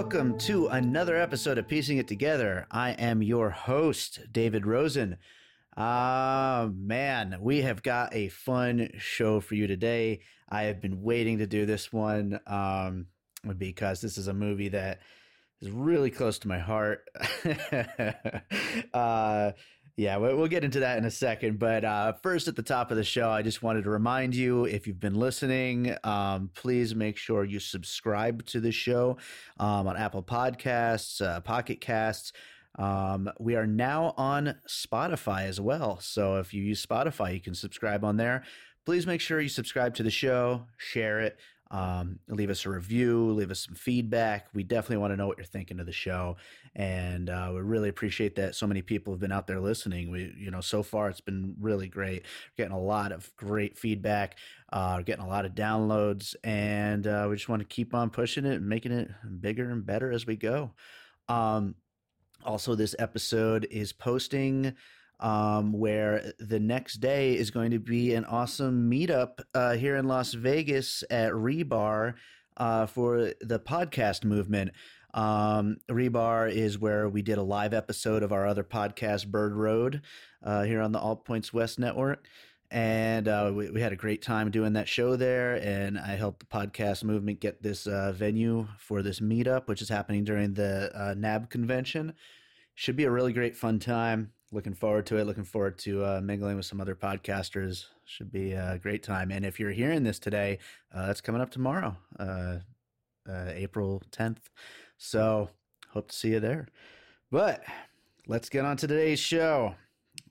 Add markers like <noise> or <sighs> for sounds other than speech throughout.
Welcome to another episode of Piecing It Together. I am your host, David Rosen. Ah, man, we have got a fun show for you today. I have been waiting to do this one um, because this is a movie that is really close to my heart. <laughs> uh, yeah, we- we'll get into that in a second. But uh, first, at the top of the show, I just wanted to remind you if you've been listening, um, please make sure you subscribe to the show um, on Apple Podcasts, uh, Pocket Casts. Um, we are now on Spotify as well. So if you use Spotify, you can subscribe on there. Please make sure you subscribe to the show, share it, um, leave us a review, leave us some feedback. We definitely want to know what you're thinking of the show, and uh, we really appreciate that so many people have been out there listening. We, you know, so far it's been really great. We're getting a lot of great feedback, uh, getting a lot of downloads, and uh, we just want to keep on pushing it and making it bigger and better as we go. Um, also, this episode is posting um, where the next day is going to be an awesome meetup uh, here in Las Vegas at Rebar uh, for the podcast movement. Um, Rebar is where we did a live episode of our other podcast, Bird Road, uh, here on the All Points West Network. And uh, we, we had a great time doing that show there. And I helped the podcast movement get this uh, venue for this meetup, which is happening during the uh, NAB convention. Should be a really great, fun time. Looking forward to it. Looking forward to uh, mingling with some other podcasters. Should be a great time. And if you're hearing this today, uh, that's coming up tomorrow, uh, uh, April 10th. So hope to see you there. But let's get on to today's show.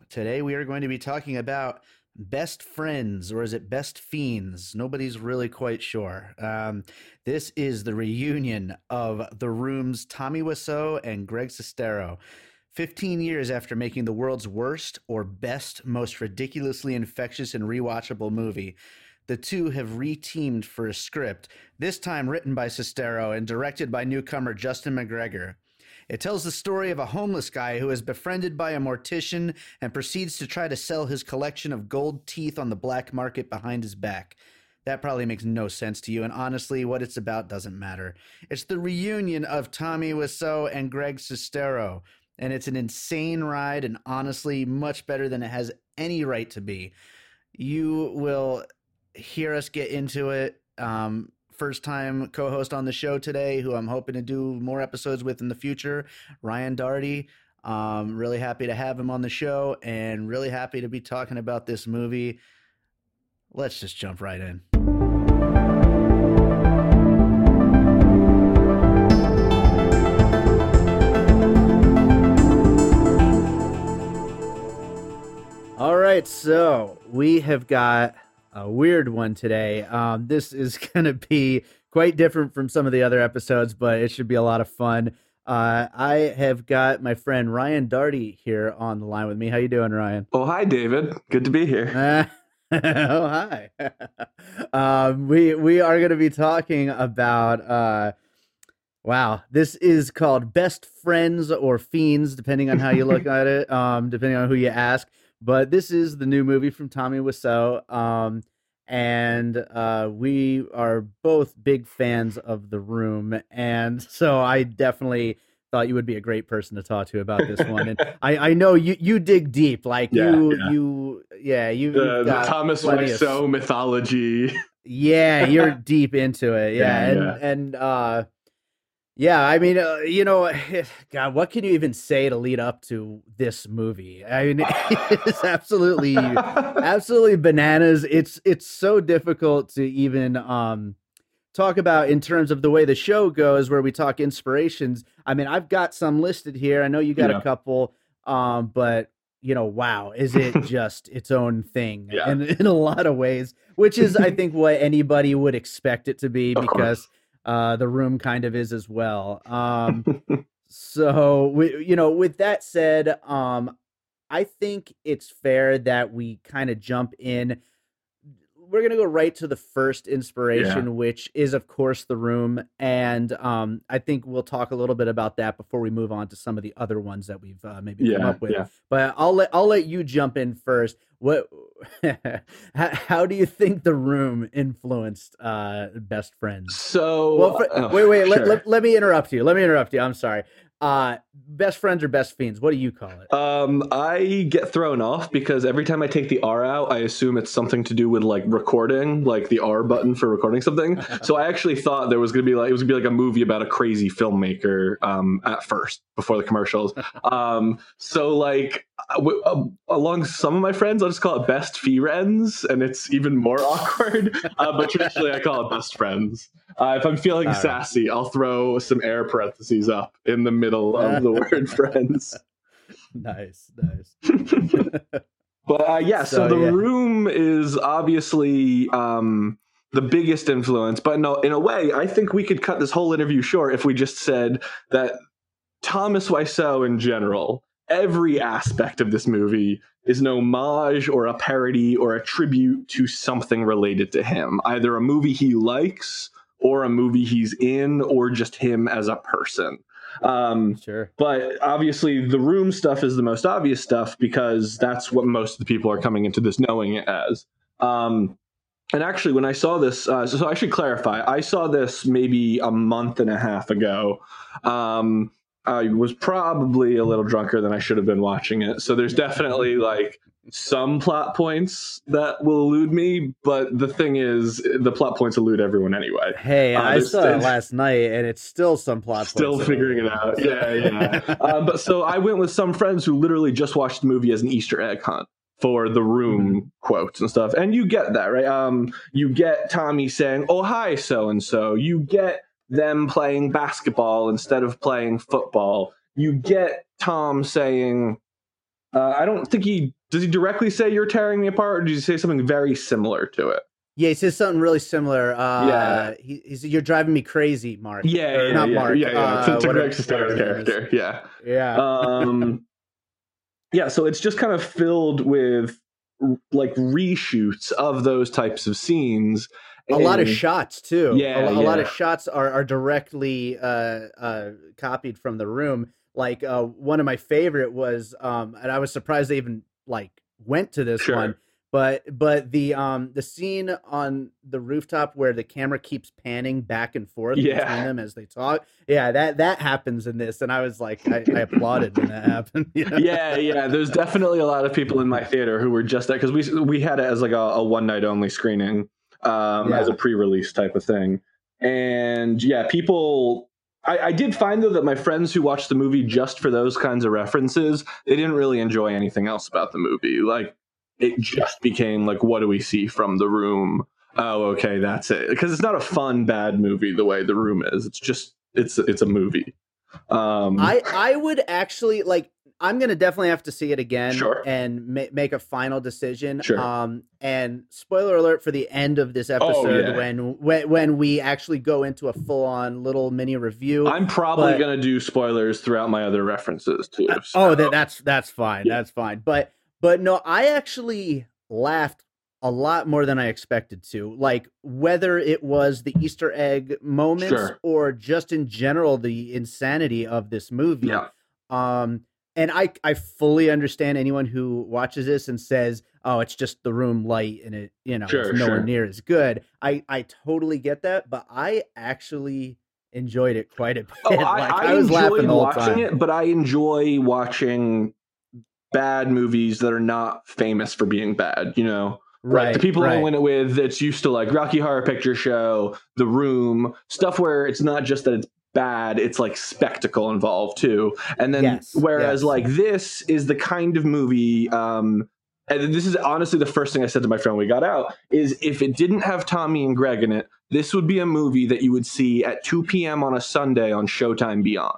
Today we are going to be talking about best friends, or is it best fiends? Nobody's really quite sure. Um, this is the reunion of The Room's Tommy Wiseau and Greg Sestero. 15 years after making the world's worst or best, most ridiculously infectious and rewatchable movie, the two have reteamed for a script, this time written by Sestero and directed by newcomer Justin MacGregor. It tells the story of a homeless guy who is befriended by a mortician and proceeds to try to sell his collection of gold teeth on the black market behind his back. That probably makes no sense to you, and honestly, what it's about doesn't matter. It's the reunion of Tommy Wiseau and Greg Sestero, and it's an insane ride, and honestly, much better than it has any right to be. You will hear us get into it. Um, first time co host on the show today, who I'm hoping to do more episodes with in the future, Ryan Darty. Um, really happy to have him on the show and really happy to be talking about this movie. Let's just jump right in. Right, so we have got a weird one today. Um, this is <laughs> going to be quite different from some of the other episodes, but it should be a lot of fun. Uh, I have got my friend Ryan Darty here on the line with me. How you doing, Ryan? Oh, hi, David. Good to be here. <laughs> oh, hi. <laughs> um, we we are going to be talking about. Uh, wow, this is called Best Friends or Fiends, depending on how you look at it. Um, depending on who you ask. But this is the new movie from Tommy Wiseau. Um, and uh, we are both big fans of The Room, and <laughs> so I definitely thought you would be a great person to talk to about this one. And <laughs> I, I know you you dig deep, like Yeah, you yeah. you yeah you The, the Thomas Wiseau mythology. yeah, you're <laughs> deep into it. Yeah, Yeah, and yeah. and uh Yeah, I mean, uh, you know, God, what can you even say to lead up to this movie? I mean, <laughs> it's absolutely, absolutely bananas. It's it's so difficult to even um talk about in terms of the way the show goes, where we talk inspirations. I mean, I've got some listed here. I know you got yeah. a couple, um, but you know, wow, is it <laughs> just its own thing yeah. in, in a lot of ways, which is, I think, what anybody would expect it to be because uh, the room kind of is as well. Um, <laughs> so, we, you know, with that said, um, I think it's fair that we kind of jump in we're gonna go right to the first inspiration, yeah. which is of course the room, and um, I think we'll talk a little bit about that before we move on to some of the other ones that we've uh, maybe yeah, come up with. Yeah. But I'll let I'll let you jump in first. What? <laughs> how, how, do you think the room influenced uh, Best Friends? So, well, for, oh, wait, wait. Sure. Let, let, let me interrupt you. Let me interrupt you. I'm sorry. Uh, best friends or best fiends? What do you call it? Um, I get thrown off because every time I take the R out, I assume it's something to do with like recording, like the R button for recording something. <laughs> so I actually thought there was gonna be like it was gonna be like a movie about a crazy filmmaker um, at first before the commercials. <laughs> um, so like along some of my friends, I'll just call it best friends, and it's even more <laughs> awkward. Uh, but traditionally, I call it best friends. Uh, if I'm feeling All sassy, right. I'll throw some air parentheses up in the middle of the <laughs> word friends. Nice, nice. <laughs> but uh, yeah, so, so the yeah. room is obviously um, the biggest influence. But no, in a way, I think we could cut this whole interview short if we just said that Thomas Wiseau in general, every aspect of this movie is an homage or a parody or a tribute to something related to him, either a movie he likes or a movie he's in or just him as a person. Um, sure. But obviously, the room stuff is the most obvious stuff because that's what most of the people are coming into this knowing it as. Um, and actually, when I saw this, uh, so, so, I should clarify, I saw this maybe a month and a half ago. Um, I was probably a little drunker than I should have been watching it. So there's definitely like some plot points that will elude me, but the thing is, the plot points elude everyone anyway. Hey, uh, I saw it last night, and it's still some plot. Still figuring it out. Yeah, yeah. um, <laughs> but so I went with some friends who literally just watched the movie as an Easter egg hunt for the room mm-hmm. quotes and stuff, and you get that right. Um, you get Tommy saying, "Oh hi, so and so." You get them playing basketball instead of playing football. You get Tom saying, uh, I don't think he does he directly say you're tearing me apart, or does he say something very similar to it? Yeah, he says something really similar. Uh, yeah, he, he's you're driving me crazy, Mark. Yeah, or yeah, not yeah, Mark. Yeah, yeah. Uh, to, to Greg character. Yeah, yeah. Um, <laughs> yeah. So it's just kind of filled with like reshoots of those types of scenes. A and, lot of shots too. Yeah, a, a yeah. lot of shots are are directly uh, uh, copied from the room. Like uh, one of my favorite was, um, and I was surprised they even like went to this sure. one but but the um the scene on the rooftop where the camera keeps panning back and forth yeah. between them as they talk yeah that that happens in this and i was like i, I applauded when that happened <laughs> you know? yeah yeah there's definitely a lot of people in my theater who were just that because we we had it as like a, a one night only screening um yeah. as a pre-release type of thing and yeah people I, I, did find though that my friends who watched the movie just for those kinds of references, they didn't really enjoy anything else about the movie. Like it just became like, what do we see from the room? Oh, okay, that's it. Because it's not a fun bad movie the way the room is. It's just it's it's a movie. Um, I I would actually like. I'm gonna definitely have to see it again sure. and ma- make a final decision. Sure. Um, and spoiler alert for the end of this oh, episode oh, yeah. when, when when we actually go into a full on little mini review. I'm probably but, gonna do spoilers throughout my other references too. Uh, so. Oh, that, that's that's fine. Yeah. That's fine. But but no, I actually laughed a lot more than I expected to. Like whether it was the Easter egg moments sure. or just in general the insanity of this movie. Yeah. Um and I I fully understand anyone who watches this and says, "Oh, it's just the room light and it, you know, sure, it's nowhere sure. near as good." I I totally get that, but I actually enjoyed it quite a <laughs> oh, bit. Oh, I, like, I, I was laughing the watching time. it, but I enjoy watching bad movies that are not famous for being bad, you know? Right. The people right. I went it with that's used to like Rocky Horror Picture Show, The Room, stuff where it's not just that it's bad it's like spectacle involved too and then Yes, whereas yes. like this is the kind of movie um and this is honestly the first thing i said to my friend when we got out is if it didn't have tommy and greg in it this would be a movie that you would see at 2 p.m on a sunday on showtime beyond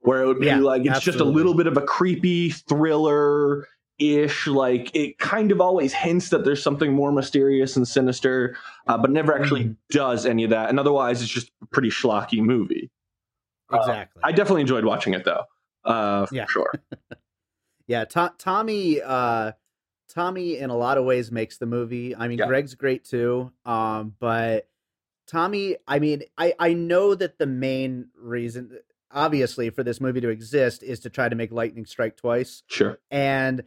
where it would be Yeah, like it's just a little bit of a creepy thriller ish like it kind of always hints that there's something more mysterious and sinister uh, but never actually Mhm. does any of that and otherwise it's just a pretty schlocky movie Exactly. i definitely enjoyed watching it though uh for Yeah. sure <laughs> Yeah, To- Tommy. Uh, Tommy, in a lot of ways, makes the movie. I mean, Yeah. Greg's great too. Um, but Tommy, I mean, I I know that the main reason, obviously, for this movie to exist is to try to make lightning strike twice, sure and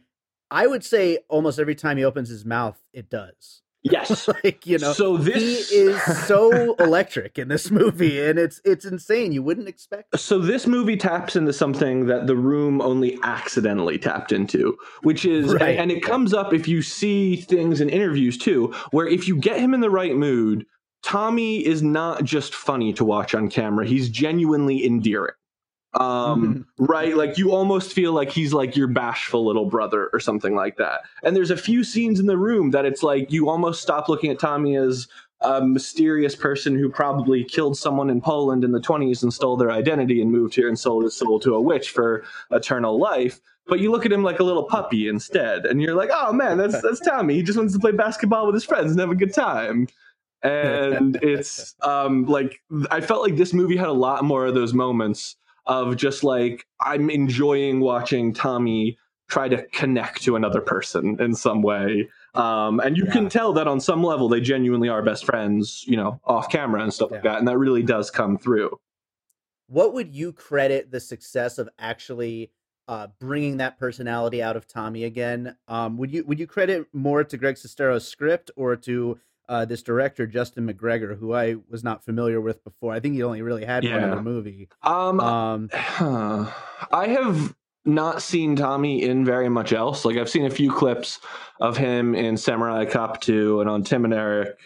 I would say almost every time he opens his mouth, it does. Yes <laughs> like you know, so he this is so <laughs> electric in this movie, and it's it's insane. You wouldn't expect. so this movie taps into something that the room only accidentally tapped into which is Right. and, and it comes up if you see things in interviews too where if you get him in the right mood tommy is not just funny to watch on camera he's genuinely endearing um right like you almost feel like he's like your bashful little brother or something like that and there's a few scenes in the room that it's like you almost stop looking at tommy as a mysterious person who probably killed someone in Poland in the 20s and stole their identity and moved here and sold his soul to a witch for eternal life. But you look at him like a little puppy instead, and you're like, oh man, that's that's Tommy. He just wants to play basketball with his friends and have a good time. And it's um like I felt like this movie had a lot more of those moments of just like I'm enjoying watching Tommy try to connect to another person in some way. Um, and you Yeah. can tell that on some level they genuinely are best friends, you know, off camera and stuff like that. And that really does come through. what would you credit the success of actually uh, bringing that personality out of Tommy again? Um, would you would you credit more to Greg Sestero's script or to uh, this director Justin MacGregor, who I was not familiar with before? I think he only really had one other movie. Um, Um, <sighs> I have not seen Tommy in very much else. Like I've seen a few clips of him in Samurai Cop 2 and on Tim and Eric.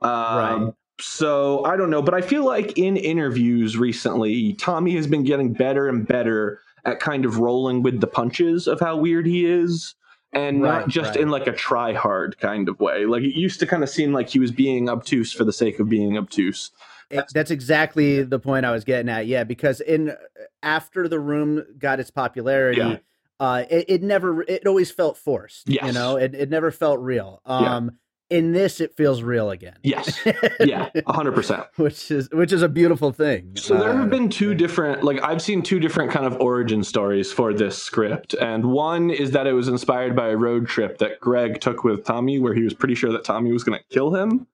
Um, Right. So I don't know, but I feel like in interviews recently, Tommy has been getting better and better at kind of rolling with the punches of how weird he is. And Right, not just right. in like a try hard kind of way. Like it used to kind of seem like he was being obtuse for the sake of being obtuse. it- that's exactly the point I was getting at. Yeah, because in uh, after the room got its popularity. Yeah. Uh, it, it never, it always felt forced. You know, it, it never felt real. Yeah. Um, In this, it feels real again. Yes. <laughs> Yeah, 100%. which is which is a beautiful thing. So there Uh, have been two different, like I've seen two different kind of origin stories for this script, and one is that it was inspired by a road trip that Greg took with Tommy, where he was pretty sure that Tommy was going to kill him.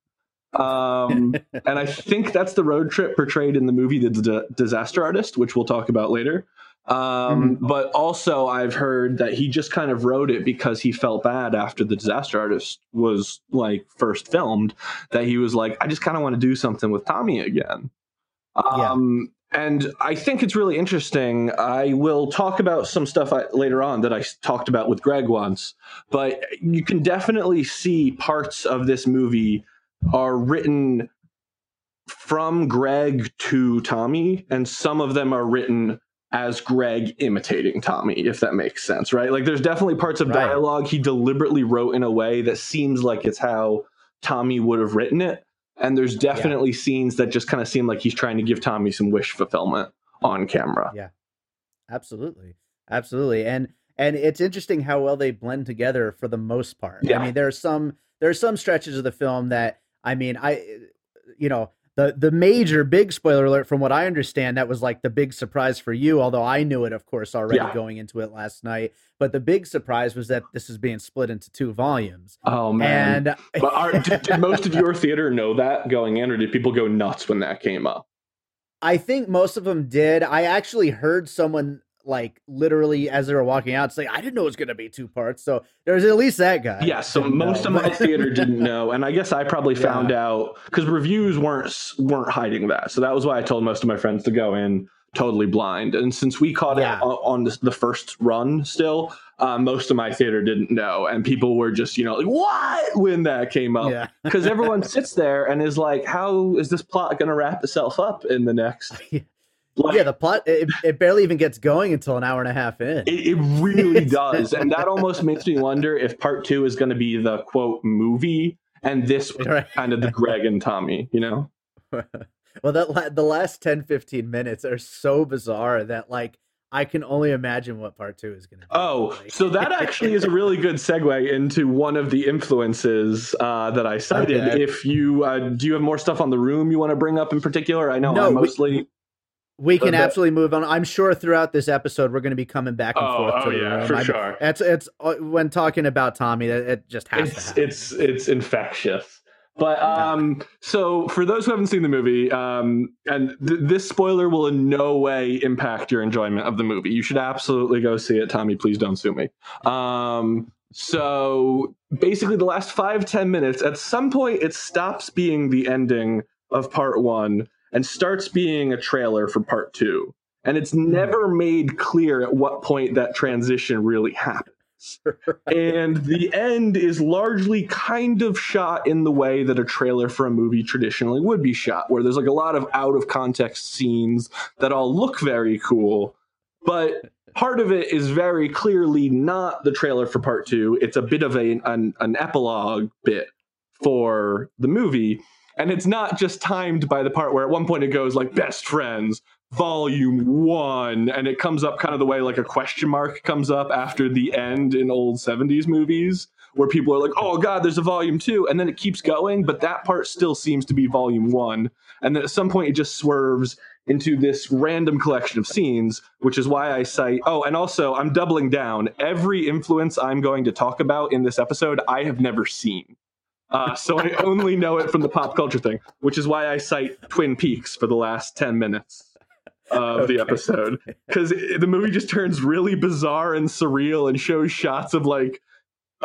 Um, <laughs> and I think that's the road trip portrayed in the movie The D- Disaster Artist, which we'll talk about later. Um, But also, I've heard that he just kind of wrote it because he felt bad after The Disaster Artist was like first filmed. That he was like, I just kind of want to do something with Tommy again. Yeah. Um, and I think it's really interesting. I will talk about some stuff I, later on that I talked about with Greg once, but you can definitely see parts of this movie are written from Greg to Tommy, and some of them are written as Greg imitating Tommy, if that makes sense, right? Like there's definitely parts of Right. dialogue he deliberately wrote in a way that seems like it's how Tommy would have written it. And there's definitely scenes that just kind of seem like he's trying to give Tommy some wish fulfillment on camera. Yeah. Absolutely, absolutely, and and it's interesting how well they blend together for the most part. Yeah. I mean, there are some there are some stretches of the film that I mean, I you know. The, the major big spoiler alert from what I understand that was like the big surprise for you although I knew it of course already Yeah. going into it last night but the big surprise was that this is being split into two volumes Oh man! and <laughs> but are, did, did most of your theater know that going in, or did people go nuts when that came up? I think most of them did. I actually heard someone like literally as they were walking out say, "I didn't know it was going to be two parts." So there's at least that guy. Yeah, so most know, of my theater didn't know, and I guess I probably <laughs> Yeah. found out because reviews weren't weren't hiding that. So that was why I told most of my friends to go in totally blind. And since we caught Yeah. it on, on the, the first run, still, uh, most of my theater didn't know, and people were just you know like what when that came up yeah, <laughs> because everyone sits there and is like, how is this plot going to wrap itself up in the next? <laughs> Like, yeah, the plot it, it, barely even gets going until an hour and a half in. It, it really does, and that almost makes me wonder if part two is going to be the quote movie, and this <laughs> right. kind of the Greg and Tommy, you know. <laughs> well, that the last 10, 15 minutes are so bizarre that like I can only imagine what part two is going to be. Oh, like. so that actually is a really good segue into one of the influences uh, that I cited. Okay. If you uh, do, you have more stuff on the room you want to bring up in particular? I know no, I mostly. We, we can absolutely move on. I'm sure throughout this episode we're going to be coming back and oh, forth to oh, the yeah, room. For I'm, sure. It's it's uh, when talking about Tommy, it just has it's, to happen. It's it's infectious. But um, so for those who haven't seen the movie, um, and th- this spoiler will in no way impact your enjoyment of the movie. You should absolutely go see it. Tommy, please don't sue me. Um, so basically, the last five ten minutes, at some point, it stops being the ending of part one and starts being a trailer for part two. And it's hmm. never made clear at what point that transition really happened <laughs> and the end is largely kind of shot in the way that a trailer for a movie traditionally would be shot, where there's like a lot of out of context scenes that all look very cool, but part of it is very clearly not the trailer for part two. It's a bit of a, an, an epilogue bit for the movie. And it's not just timed by the part where at one point it goes like best friends, volume one and it comes up kind of the way like a question mark comes up after the end in old 70s movies where people are like oh god there's a volume two and then it keeps going but that part still seems to be volume one. And then at some point it just swerves into this random collection of scenes which is why i cite oh and also i'm doubling down. Every influence i'm going to talk about in this episode i have never seen uh, so I only know it from the pop culture thing, which is why I cite Twin Peaks for the last 10 minutes of okay. the episode because the movie just turns really bizarre and surreal and shows shots of like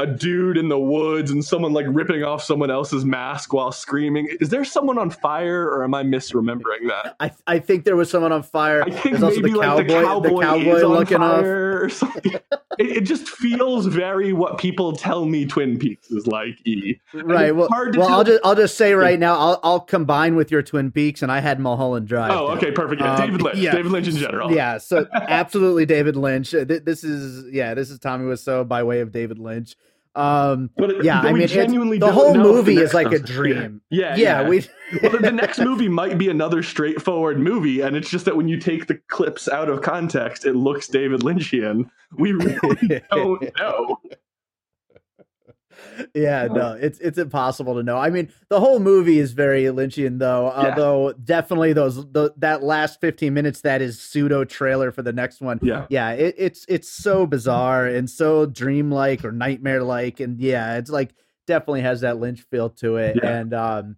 a dude in the woods and someone like ripping off someone else's mask while screaming. Is there someone on fire or am I misremembering that? I, I think there was someone on fire. I think There's maybe the like cowboy, the cowboy, the cowboy looking on fire off. or something. <laughs> it, it, just feels very what people tell me Twin Peaks is like. E right. Well, well I'll just I'll just say right now I'll I'll combine with your Twin Peaks and I had Mulholland Drive. Oh, okay, perfect. Yeah, um, David Lynch. Yeah. David Lynch in general. Yeah. So <laughs> absolutely David Lynch. This is yeah. This is Tommy Wiseau by way of David Lynch. Um, but yeah, I mean, genuinely the whole movie is like a <laughs> dream. Yeah, yeah. yeah. We well, the <laughs> next movie might be another straightforward movie, and it's just that when you take the clips out of context, it looks David Lynchian. We really <laughs> don't know yeah, no, it's it's impossible to know. I mean, the whole movie is very Lynchian, though. Yeah. Although definitely those the, that last fifteen minutes that is pseudo trailer for the next one. Yeah, yeah, it, it's it's so bizarre and so dreamlike or nightmare like, and yeah, it's like definitely has that Lynch feel to it. Yeah. And um,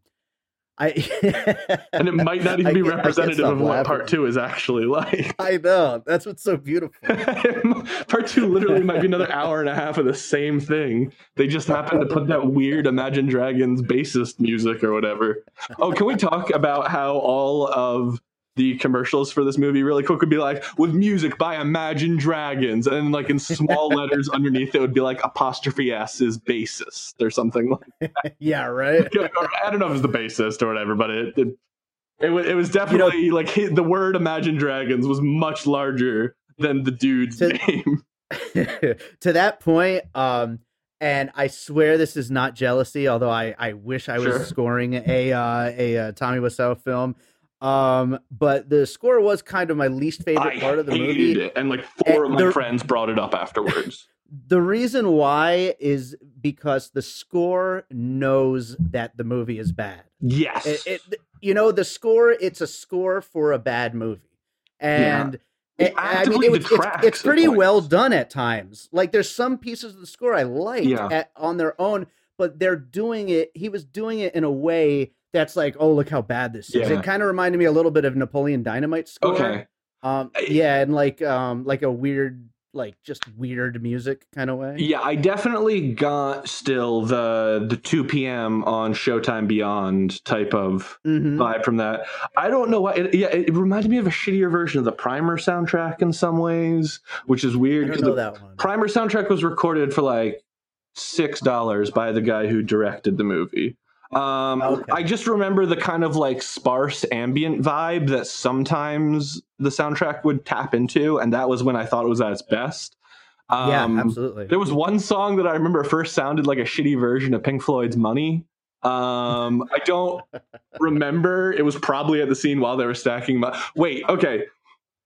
I <laughs> and it might not even be representative of what part two is actually like. I know that's what's so beautiful. <laughs> part two literally might be another hour and a half of the same thing. They just happen to put that weird Imagine Dragons bassist music or whatever. Oh, can we talk about how all of the commercials for this movie really quick would be like with music by Imagine Dragons, and like in small <laughs> letters underneath it would be like apostrophe S is bassist or something like that. <laughs> yeah, right. <laughs> I don't know if it's the bassist or whatever, but it it, it, it was definitely you know, like the word Imagine Dragons was much larger than the dude's to, name. to that point, um, and I swear this is not jealousy, although I, I wish I was sure. scoring a uh, a, a uh, Tommy Wiseau film. Um, but the score was kind of my least favorite I part of the movie. It. And like four and of my the, friends brought it up afterwards. <laughs> the reason why is because the score knows that the movie is bad. Yes. It, it you know, the score, it's a score for a bad movie. And yeah. It, I mean, it, it's, it's pretty well done at times. Like, there's some pieces of the score I like yeah. on their own, but they're doing it. He was doing it in a way that's like, oh, look how bad this is. It kind of reminded me a little bit of Napoleon Dynamite score. Okay. Um, yeah, and like um, like a weird, like just weird music kind of way. Yeah, I definitely got still the the two p.m. on Showtime Beyond type of mm-hmm. vibe from that. I don't know why. It, yeah, it reminded me of a shittier version of the Primer soundtrack in some ways, which is weird. I know that one. Primer soundtrack was recorded for like six dollars by the guy who directed the movie. Um, okay. I just remember the kind of like sparse ambient vibe that sometimes the soundtrack would tap into, and that was when I thought it was at its best. Um, yeah, absolutely. There was one song that I remember first sounded like a shitty version of Pink Floyd's "Money." Um, I don't remember. It was probably at the scene while they were stacking. My- Wait, okay.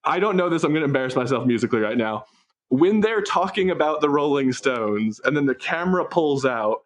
I don't know this. I'm going to embarrass myself musically right now. When they're talking about the Rolling Stones, and then the camera pulls out,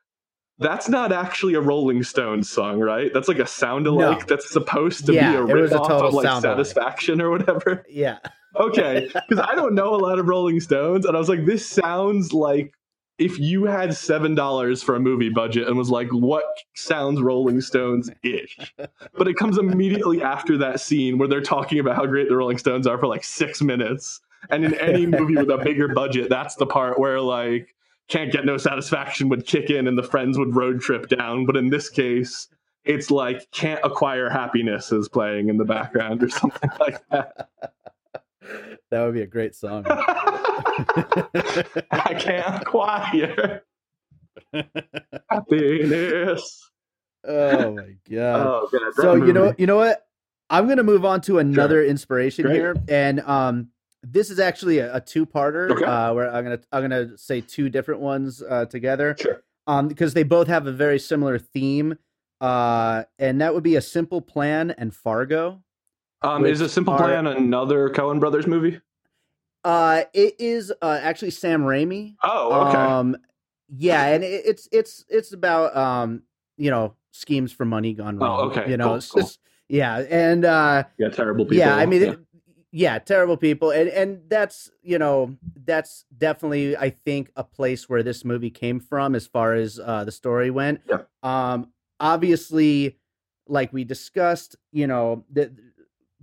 that's not actually a Rolling Stones song, right? That's like a sound alike no. that's supposed to yeah, be a rip off of like Satisfaction or whatever. <laughs> Yeah. <laughs> okay, because I don't know a lot of Rolling Stones, and I was like, this sounds like if you had seven dollars for a movie budget and was like, what sounds Rolling Stones ish? <laughs> But it comes immediately after that scene where they're talking about how great the Rolling Stones are for like six minutes. And in any movie with a bigger budget, that's the part where like can't get no satisfaction would kick in and the friends would road trip down. But in this case, it's like can't acquire happiness is playing in the background or <laughs> something like that. <laughs> That would be a great song. <laughs> I can't acquire happiness. Oh my god! Oh, god so movie. you know, you know what? I'm gonna move on to another sure. inspiration Great. here, and um, this is actually a, a two-parter okay. uh, where I'm gonna I'm gonna say two different ones uh, together. Sure. Um, because they both have a very similar theme, uh, and that would be a simple plan and Fargo. Um, is a simple are, plan another Coen Brothers movie? Uh, it is uh, actually Sam Raimi. Oh, okay. Um, yeah, and it, it's it's it's about um, you know, schemes for money gone oh, wrong. Oh, okay. You know, cool, cool. just yeah, and uh, yeah, terrible people. Yeah, I mean, yeah yeah terrible people and and that's you know that's definitely i think a place where this movie came from as far as uh the story went yeah. um obviously like we discussed you know the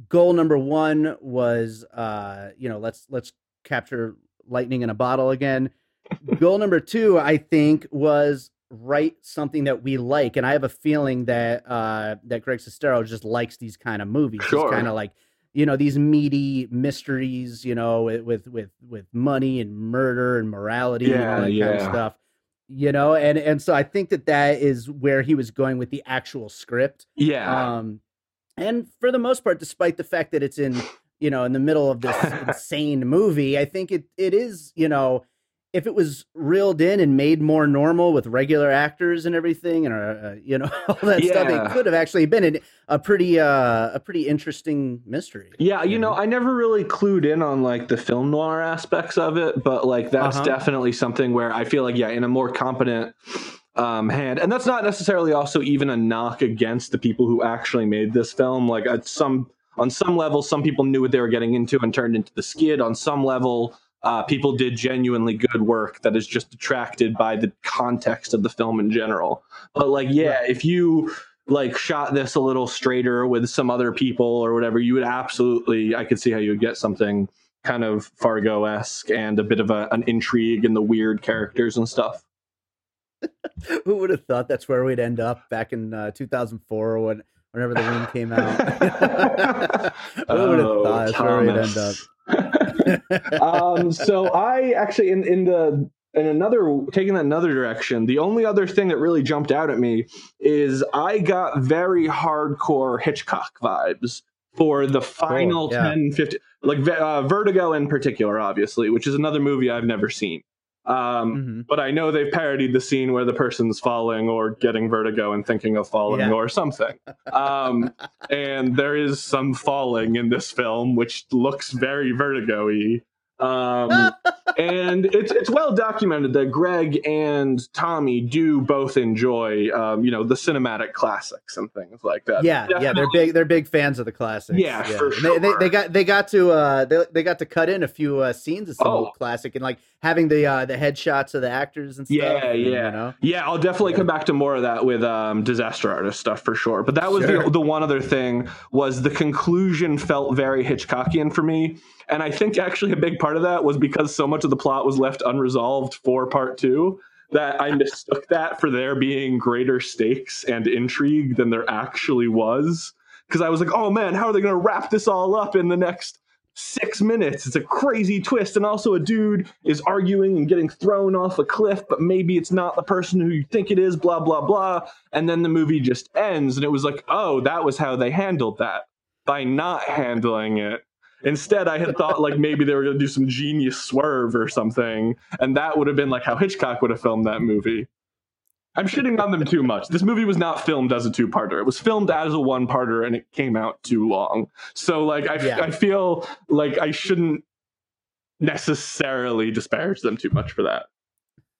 goal number one was uh you know let's let's capture lightning in a bottle again <laughs> goal number two i think was write something that we like and i have a feeling that uh that greg sestero just likes these kind of movies sure. kind of like you know these meaty mysteries you know with with with money and murder and morality yeah, and all that yeah. kind of stuff you know and and so i think that that is where he was going with the actual script yeah um and for the most part despite the fact that it's in you know in the middle of this <laughs> insane movie i think it it is you know if it was reeled in and made more normal with regular actors and everything and uh, uh you know <laughs> all that yeah. stuff it could have actually been a pretty uh a pretty interesting mystery yeah you know i never really clued in on like the film noir aspects of it but like that's uh-huh. definitely something where i feel like yeah in a more competent um, hand and that's not necessarily also even a knock against the people who actually made this film like at some on some level some people knew what they were getting into and turned into the skid on some level uh, people did genuinely good work that is just attracted by the context of the film in general. But like, yeah, if you like shot this a little straighter with some other people or whatever, you would absolutely. I could see how you would get something kind of Fargo esque and a bit of a, an intrigue in the weird characters and stuff. <laughs> Who would have thought that's where we'd end up back in uh, 2004 or when, whenever the ring came out? <laughs> <laughs> Who would have oh, thought that's where we'd end up? <laughs> um, so I actually in in the in another taking that another direction the only other thing that really jumped out at me is i got very hardcore hitchcock vibes for the final yeah. 10 50 like uh, vertigo in particular obviously which is another movie i've never seen um, mm-hmm. But I know they've parodied the scene where the person's falling or getting vertigo and thinking of falling yeah. or something. Um, and there is some falling in this film, which looks very vertigo y. Um, <laughs> and it's it's well documented that Greg and Tommy do both enjoy, um, you know, the cinematic classics and things like that. Yeah, Definitely. yeah, they're big. They're big fans of the classics. Yeah, yeah. for sure. They, they, they, got they got to uh, they, they got to cut in a few uh, scenes of some oh. old classic and like having the uh, the headshots of the actors and stuff. Yeah, and, yeah, you know? yeah. I'll definitely yeah. come back to more of that with um, disaster artist stuff for sure. But that was sure. the the one other thing was the conclusion felt very Hitchcockian for me and I think actually a big part of that was because so much of the plot was left unresolved for part two that I mistook that for there being greater stakes and intrigue than there actually was. Because I was like, oh man, how are they going to wrap this all up in the next six minutes? It's a crazy twist. And also, a dude is arguing and getting thrown off a cliff, but maybe it's not the person who you think it is, blah, blah, blah. And then the movie just ends. And it was like, oh, that was how they handled that by not handling it Instead, I had thought like maybe they were going to do some genius swerve or something, and that would have been like how Hitchcock would have filmed that movie. I'm shitting on them too much. This movie was not filmed as a two-parter. It was filmed as a one-parter, and it came out too long. So like, I, Yeah. I feel like I shouldn't necessarily disparage them too much for that.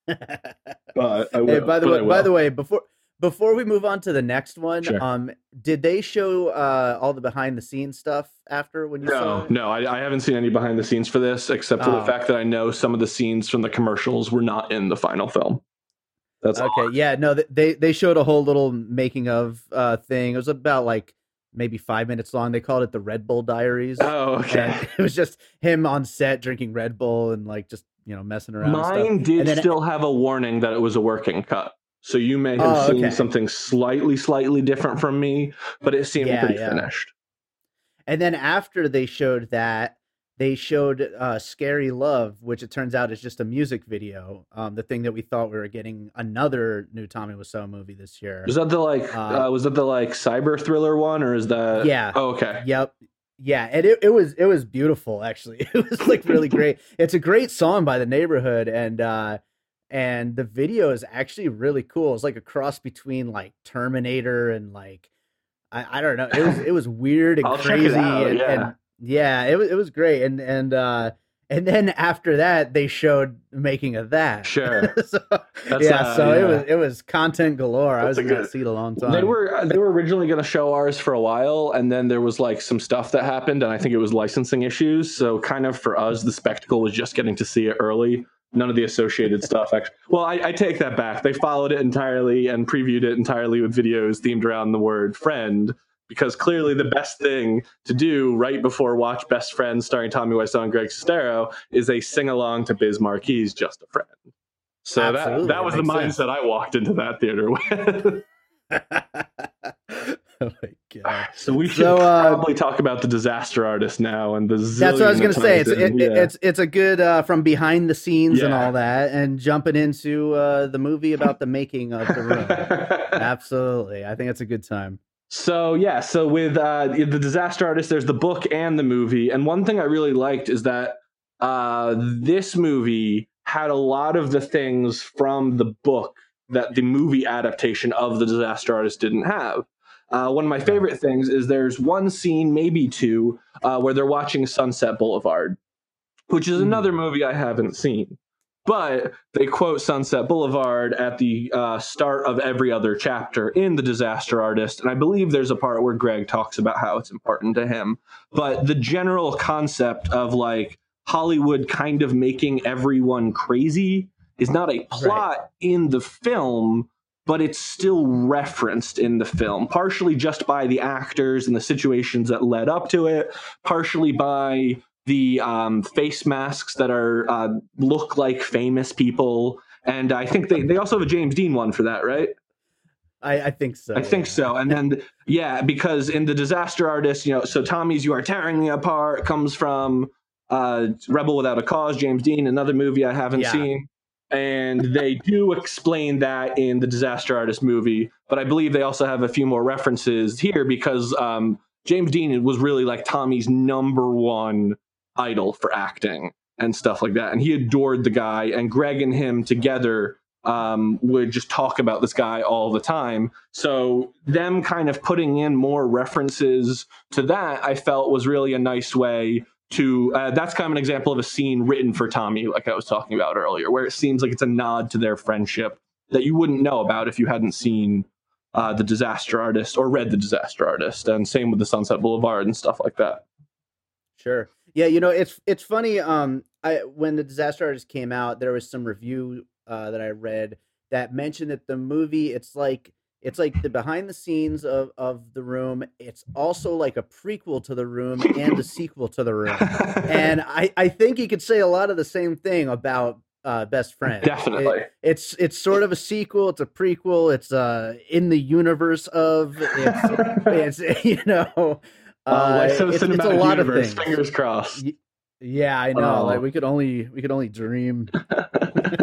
<laughs> But I will. hey, by the way, by the way, before before we move on to the next one, Sure. um, did they show uh all the behind the scenes stuff after when you saw No, it? no, I, I haven't seen any behind the scenes for this, except for Oh. the fact that I know some of the scenes from the commercials were not in the final film. That's all. Okay, yeah, no, they they showed a whole little making of uh thing. It was about like maybe five minutes long. They called it the Red Bull Diaries. Oh, okay. And <laughs> it was just him on set drinking Red Bull and like just you know messing around. Mine did then- still have a warning that it was a working cut. So you may have Oh, seen okay. something slightly, slightly different from me, but it seemed Yeah, pretty yeah. finished. And then after they showed that, they showed uh, "Scary Love," which it turns out is just a music video. Um, the thing that we thought we were getting another new Tommy Wiseau movie this year. Was that the like? Uh, Uh, was that the like cyber thriller one, or is that? Yeah. Oh, okay. Yep. Yeah, and it, it was it was beautiful actually. <laughs> It was like really <laughs> great. It's a great song by the neighborhood and uh and the video is actually really cool. It's like a cross between like Terminator and like I, I don't know. It was it was weird and crazy out, and, yeah. and yeah, it was it was great. And and uh and then after that they showed making of that. Sure. <laughs> so, That's, yeah, uh, so it was it was content galore. I was in that good- seat a long time. They were uh, they were originally going to show ours for a while, and then there was like some stuff that happened, and I think it was licensing issues. So kind of for us, the spectacle was just getting to see it early. None of the associated stuff. Actually, well, I, I take that back. They followed it entirely and previewed it entirely with videos themed around the word "friend." Because clearly, the best thing to do right before watch Best Friends starring Tommy Wiseau and Greg Sestero is a sing along to Biz Markie's "Just a Friend." So that Absolutely, that was the makes sense. mindset I walked into that theater <laughs> with. <laughs> oh my god. So we should So, uh, probably talk about the disaster artist now and the. That's what I was going gonna say. It's it, it's it's a good uh, from behind the scenes and all that, and jumping into uh, the movie about the making of the room. <laughs> Absolutely, I think it's a good time. so yeah, so with uh, the disaster artist, there's the book and the movie, and one thing I really liked is that uh, this movie had a lot of the things from the book that the movie adaptation of the disaster artist didn't have. Uh, one of my favorite things is there's one scene, maybe two, uh, where they're watching Sunset Boulevard, which is Hmm. another movie I haven't seen. But they quote Sunset Boulevard at the uh, start of every other chapter in The Disaster Artist. And I believe there's a part where Greg talks about how it's important to him. But the general concept of like Hollywood kind of making everyone crazy is not a plot in the film, but it's still referenced in the film, partially just by the actors and the situations that led up to it, partially by the um, face masks that are uh, look like famous people. And I think they, they also have a James Dean one for that, right? I, I think so. I think yeah. so. And then, yeah, because in the disaster artist, you know, so Tommy's You Are Tearing Me Apart comes from uh, Rebel Without a Cause, James Dean, another movie I haven't Yeah. seen. And they do explain that in the disaster artist movie. But I believe they also have a few more references here because um, James Dean was really like Tommy's number one idol for acting and stuff like that. And he adored the guy, and Greg and him together um, would just talk about this guy all the time. So them kind of putting in more references to that, I felt was really a nice way to. Uh, that's kind of an example of a scene written for Tommy, like I was talking about earlier, where it seems like it's a nod to their friendship that you wouldn't know about if you hadn't seen. Uh, the disaster artist or read the disaster artist and same with the sunset boulevard and stuff like that Sure. Yeah, you know, it's it's funny. Um, I when the disaster artist came out, there was some review uh, that I read that mentioned that the movie it's like it's like the behind the scenes of of the room. It's also like a prequel to the room and a <laughs> sequel to the room. <laughs> And I I think you could say a lot of the same thing about uh, best friend. Definitely. It- it's it's sort of a sequel. It's a prequel. It's uh in the universe of. It's it's <laughs> you know. Like uh, so it's, it's a lot universe. of things. Fingers crossed. Yeah, I know. Oh. Like we could only we could only dream. <laughs>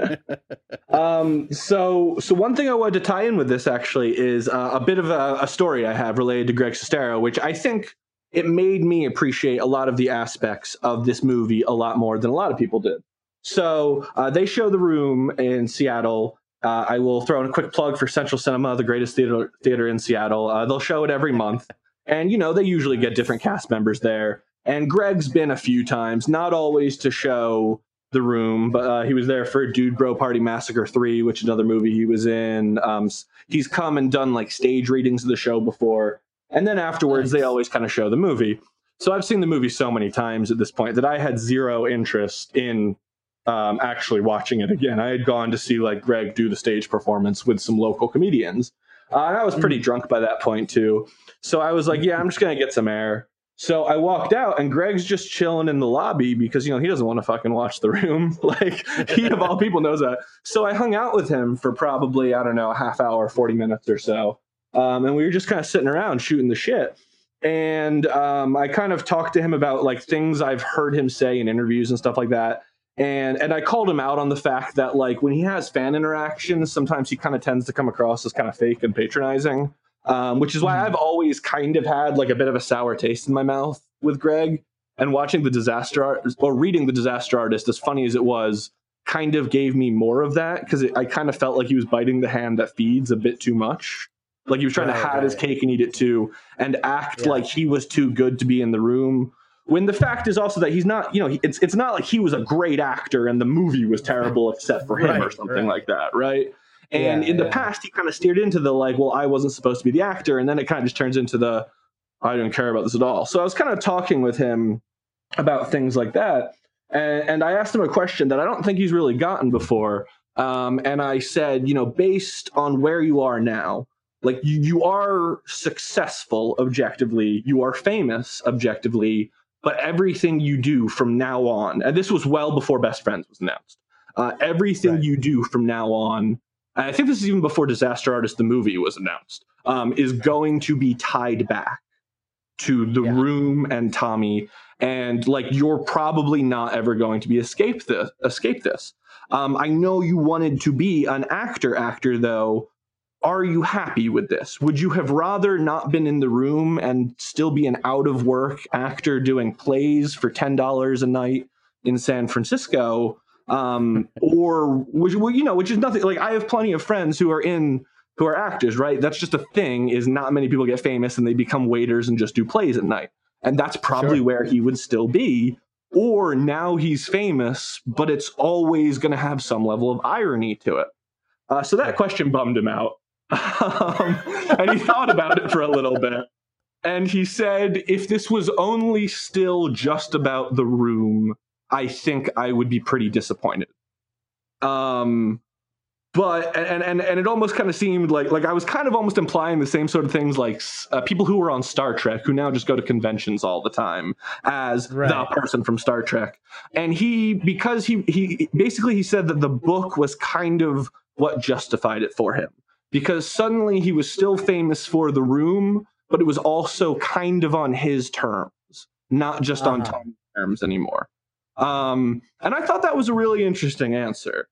<laughs> um, so, so one thing I wanted to tie in with this actually is uh, a bit of a, a story I have related to Greg Sestero, which I think it made me appreciate a lot of the aspects of this movie a lot more than a lot of people did. So uh, they show the room in Seattle. Uh, I will throw in a quick plug for Central Cinema, the greatest theater theater in Seattle. Uh, they'll show it every month, and you know they usually get different cast members there. And Greg's been a few times, not always to show the room, but uh, he was there for Dude Bro Party Massacre 3, which is another movie he was in. Um, he's come and done like stage readings of the show before. And then afterwards, nice. they always kind of show the movie. So I've seen the movie so many times at this point that I had zero interest in um, actually watching it again. I had gone to see like Greg do the stage performance with some local comedians. Uh, and I was pretty mm. drunk by that point too. So I was like, yeah, I'm just going to get some air. So I walked out and Greg's just chilling in the lobby because you know he doesn't want to fucking watch the room. <laughs> like he of all people knows that. So I hung out with him for probably I don't know a half hour, forty minutes or so, um, and we were just kind of sitting around shooting the shit. And um, I kind of talked to him about like things I've heard him say in interviews and stuff like that. And and I called him out on the fact that like when he has fan interactions, sometimes he kind of tends to come across as kind of fake and patronizing um, which is why mm-hmm. I've always kind of had like a bit of a sour taste in my mouth with Greg. And watching the disaster art or reading the disaster artist, as funny as it was, kind of gave me more of that because I kind of felt like he was biting the hand that feeds a bit too much. Like he was trying right, to have right. his cake and eat it too, and act yeah. like he was too good to be in the room. When the fact is also that he's not, you know, it's it's not like he was a great actor and the movie was terrible except for him right, or something like that, right? And yeah, in the yeah. past, he kind of steered into the like, well, I wasn't supposed to be the actor. And then it kind of just turns into the, I don't care about this at all. So I was kind of talking with him about things like that. And, and I asked him a question that I don't think he's really gotten before. Um, and I said, you know, based on where you are now, like you, you are successful objectively, you are famous objectively, but everything you do from now on, and this was well before Best Friends was announced, uh, everything right. you do from now on I think this is even before Disaster Artist the movie was announced, um, is going to be tied back to the yeah. room and Tommy, and like you're probably not ever going to be escape this. Escape this. Um, I know you wanted to be an actor, actor though. Are you happy with this? Would you have rather not been in the room and still be an out of work actor doing plays for ten dollars a night in San Francisco? Um, or which you know, which is nothing. Like I have plenty of friends who are in who are actors, right? That's just a thing. Is not many people get famous and they become waiters and just do plays at night, and that's probably sure. where he would still be. Or now he's famous, but it's always going to have some level of irony to it. Uh, so that question bummed him out, <laughs> um, and he thought about it for a little bit. And he said, if this was only still just about the room, I think I would be pretty disappointed. Um, but and and and it almost kind of seemed like like I was kind of almost implying the same sort of things like uh, people who were on Star Trek who now just go to conventions all the time as right. the person from Star Trek. And he because he he basically he said that the book was kind of what justified it for him because suddenly he was still famous for the room, but it was also kind of on his terms, not just uh-huh. on Tom's terms anymore. Um, and I thought that was a really interesting answer.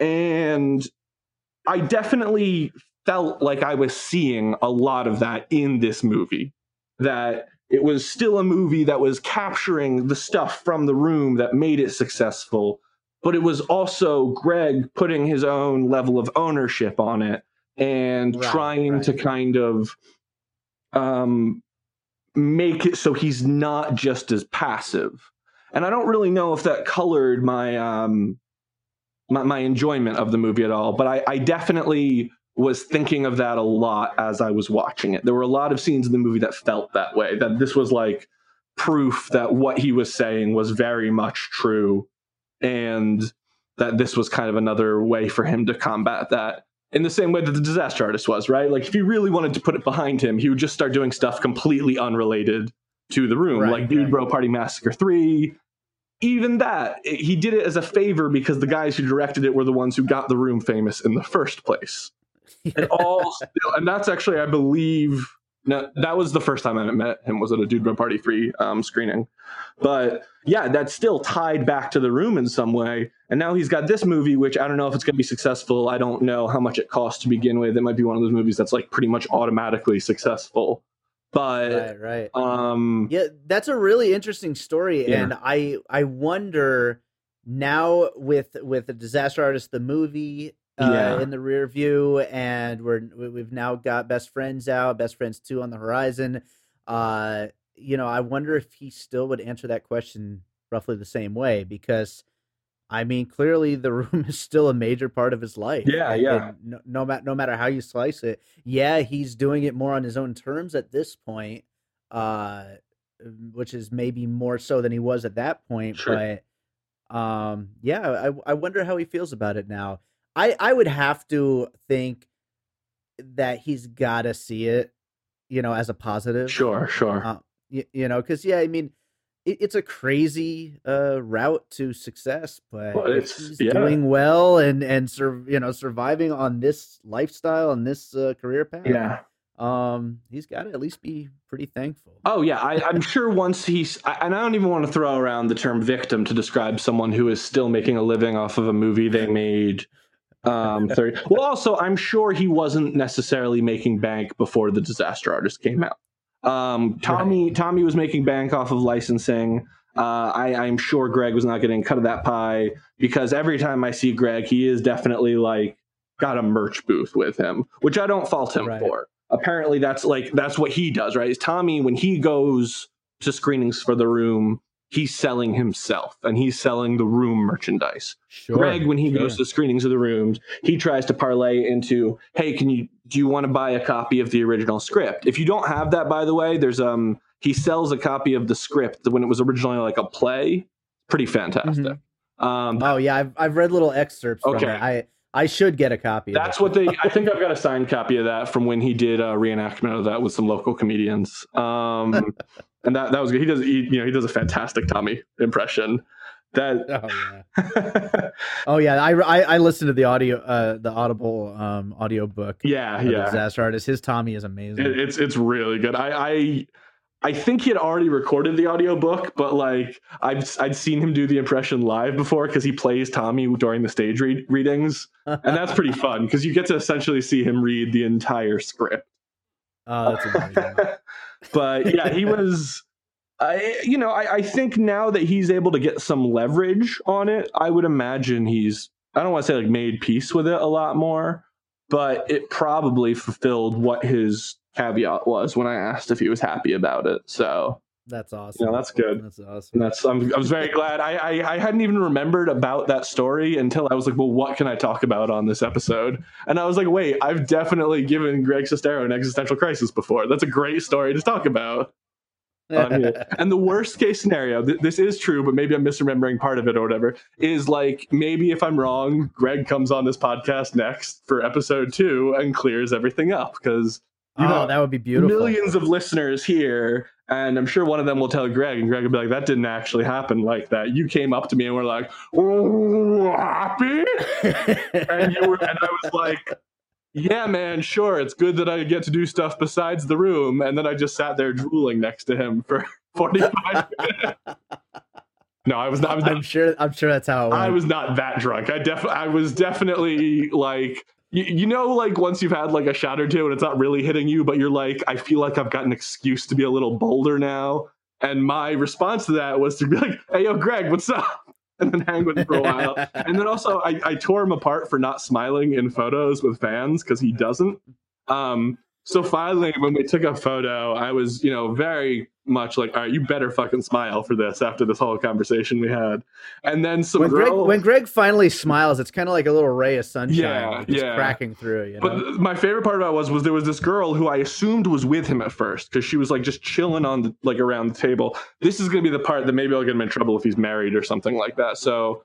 And I definitely felt like I was seeing a lot of that in this movie. That it was still a movie that was capturing the stuff from the room that made it successful, but it was also Greg putting his own level of ownership on it and right, trying right. to kind of um, make it so he's not just as passive and I don't really know if that colored my um my, my enjoyment of the movie at all. But I, I definitely was thinking of that a lot as I was watching it. There were a lot of scenes in the movie that felt that way. That this was like proof that what he was saying was very much true, and that this was kind of another way for him to combat that in the same way that the disaster artist was, right? Like if he really wanted to put it behind him, he would just start doing stuff completely unrelated to the room, right, like Dude. Bro Party Massacre 3. Even that, he did it as a favor because the guys who directed it were the ones who got the room famous in the first place. <laughs> And all still, and that's actually, I believe, no, that was the first time I met him was at a Dude Bro Party 3 um, screening. But yeah, that's still tied back to the room in some way. And now he's got this movie, which I don't know if it's going to be successful. I don't know how much it costs to begin with. It might be one of those movies that's like pretty much automatically successful But right, right. um Yeah, that's a really interesting story, Yeah. and I I wonder now with with the disaster artist the movie uh, Yeah. in the rear view, and we're we- we've now got best friends out, best friends two on the horizon. Uh, you know, I wonder if he still would answer that question roughly the same way because. I mean, clearly the <laughs> room is still a major part of his life. Yeah, yeah. No, no, ma- no matter how you slice it, yeah, he's doing it more on his own terms at this point, uh, which is maybe more so than he was at that point. Sure. But um, yeah, I I wonder how he feels about it now. I I would have to think that he's got to see it, you know, as a positive. sure, sure. Uh, you, you know, because yeah, I mean, it, it's a crazy uh, route to success, but Well, it's- he's yeah. doing well and and sur- you know surviving on this lifestyle and this uh, career path. yeah. um, he's got to at least be pretty thankful. Oh yeah, I, I'm sure once he's, I- and I don't even want to throw around the term victim to describe someone who is still making a living off of a movie they made. Um, 30. Well, also, I'm sure he wasn't necessarily making bank before the Disaster Artist came out. Um, Tommy, Right. Tommy was making bank off of licensing. Uh, I, I'm sure Greg was not getting cut of that pie because every time I see Greg, he is definitely like got a merch booth with him, which I don't fault him Right. for. Apparently, that's like that's what he does, right? Is Tommy when he goes to screenings for the room, he's selling himself and he's selling the room merchandise. Sure. Greg, when he sure. goes to screenings of the rooms, he tries to parlay into, "Hey, can you do you want to buy a copy of the original script? If you don't have that, by the way, there's um he sells a copy of the script when it was originally like a play. Pretty fantastic. Um, Oh yeah, I've I've read little excerpts from Okay. it. I I should get a copy. that's what they. <laughs> I think I've got a signed copy of that from when he did a reenactment of that with some local comedians. Um, and that that was good. He does, he, you know, he does a fantastic Tommy impression. That Oh yeah. <laughs> Oh yeah. I I, I listened to the audio uh the Audible um audio book. yeah, yeah. Disaster artist. His Tommy is amazing. It, it's it's really good. I I I think he had already recorded the audiobook, but like I've I'd seen him do the impression live before because he plays Tommy during the stage read, readings, and that's pretty <laughs> fun because you get to essentially see him read the entire script. oh, that's amazing. <laughs> but yeah, he <laughs> was. I you know I, I think now that he's able to get some leverage on it, I would imagine he's I don't want to say like made peace with it a lot more, but it probably fulfilled what his caveat was when I asked if he was happy about it. So That's awesome. yeah, that's good. That's awesome. That's I'm, I was very glad. I, I I hadn't even remembered about that story until I was like, well, what can I talk about on this episode? And I was like, wait, I've definitely given Greg Sestero an existential crisis before. That's a great story to talk about. <laughs> here. and the worst case scenario, th- this is true, but maybe I'm misremembering part of it or whatever, is like maybe if I'm wrong, Greg comes on this podcast next for episode two and clears everything up because you oh, that would be beautiful. millions of listeners here. And I'm sure one of them will tell Greg, and Greg will be like, that didn't actually happen like that. You came up to me and were like, oh, happy? <laughs> And, you were, and I was like, yeah, man, sure. It's good that I get to do stuff besides the room. And then I just sat there drooling next to him for <laughs> 45 minutes. <laughs> No, I was not. I I'm sure. I'm sure that's how. I was not that drunk. I def. I was definitely like. You, you know, like once you've had like a shot or two and it's not really hitting you, but you're like, I feel like I've got an excuse to be a little bolder now. And my response to that was to be like, "Hey, yo, Greg, what's up?" <laughs> And then hang with him for a while. and then also, I, I tore him apart for not smiling in photos with fans because he doesn't. Um, so finally, when we took a photo, I was, you know, very much like, "All right, you better fucking smile for this." After this whole conversation we had, and then some when Greg girl. when Greg finally smiles, it's kind of like a little ray of sunshine, Yeah, just yeah. cracking through. You know, But my favorite part about it was was there was this girl who I assumed was with him at first because she was like just chilling on the like around the table. This is gonna be the part that maybe I'll get him in trouble if he's married or something like that. So,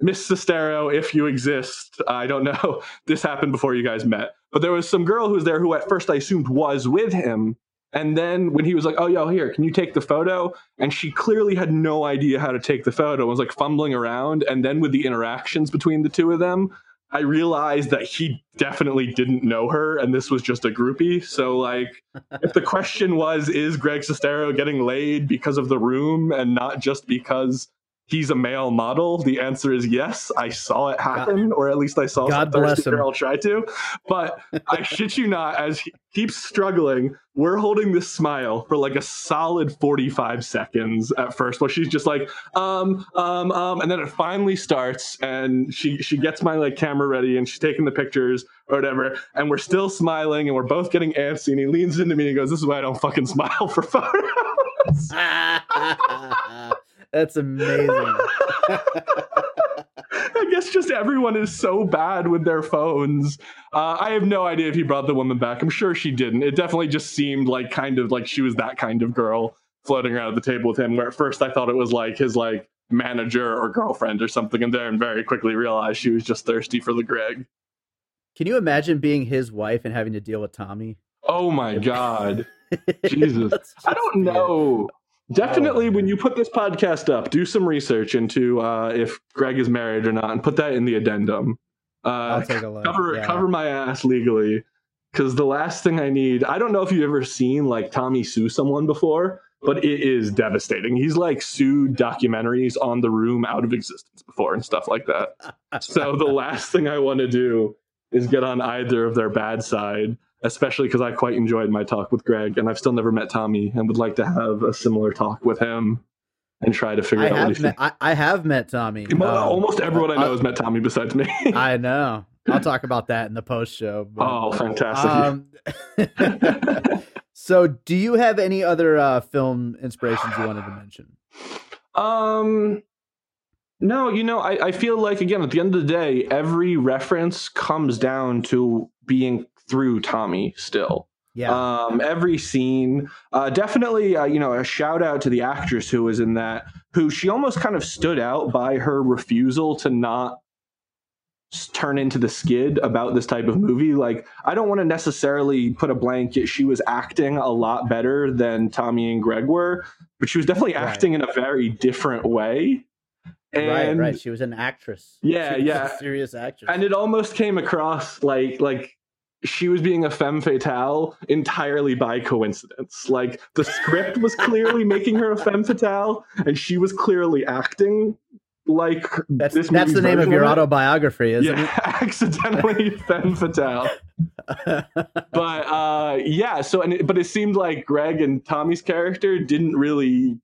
Miss Sestero, if you exist, I don't know. <laughs> This happened before you guys met, but there was some girl who was there who at first I assumed was with him. And then when he was like, "Oh, yo, here, can you take the photo?" and she clearly had no idea how to take the photo, was like fumbling around. And then with the interactions between the two of them, I realized that he definitely didn't know her, and this was just a groupie. So, like, if the question was, is Greg Sestero getting laid because of the room and not just because he's a male model? The answer is yes. I saw it happen, or at least I saw God some bless thirsty him. girl try to. But <laughs> I shit you not, as he keeps struggling, we're holding this smile for like a solid 45 seconds at first, where she's just like, um, um, um, and then it finally starts, and she she gets my like camera ready, and she's taking the pictures or whatever, and we're still smiling, and we're both getting antsy, and he leans into me and goes, "This is why I don't fucking <laughs> smile for photos." <laughs> That's amazing. <laughs> I guess just everyone is so bad with their phones. Uh, I have no idea if he brought the woman back. I'm sure she didn't. It definitely just seemed like kind of like she was that kind of girl floating around at the table with him. Where at first I thought it was like his like manager or girlfriend or something in there, and very quickly realized she was just thirsty for the Greg. Can you imagine being his wife and having to deal with Tommy? Oh my god. <laughs> Jesus. I don't know. Definitely, Oh, when you put this podcast up, do some research into uh, if Greg is married or not, and put that in the addendum. Uh, I'll take a look. cover yeah. cover my ass legally, because the last thing I need. I don't know if you've ever seen like Tommy sue someone before, but it is devastating. He's like sued documentaries on the room out of existence before and stuff like that. <laughs> So the last thing I want to do is get on either of their bad side, especially because I quite enjoyed my talk with Greg, and I've still never met Tommy, and would like to have a similar talk with him and try to figure I out what he met, thinks. I, I have met Tommy. Um, Almost everyone I know I- has met Tommy besides me. I <laughs> know. I'll talk about that in the post show. but- oh, fantastic! Um, <laughs> <laughs> so, do you have any other uh, film inspirations you wanted to mention? Um, no, you know, I, I feel like again at the end of the day, every reference comes down to being through Tommy still. Yeah, Um, every scene, uh, definitely, uh, you know, a shout out to the actress who was in that, who she almost kind of stood out by her refusal to not turn into the skid about this type of movie. Like, I don't want to necessarily put a blanket. She was acting a lot better than Tommy and Greg were, but she was definitely Right. acting in a very different way. And right, right. She was an actress. Yeah, She was yeah. a serious actress. and it almost came across like like she was being a femme fatale entirely by coincidence. Like the script was clearly <laughs> making her a femme fatale, and she was clearly acting like that's that's the name of your autobiography, isn't yeah, <laughs> accidentally femme fatale. <laughs> But uh, yeah, so and it, but it seemed like Greg and Tommy's character didn't really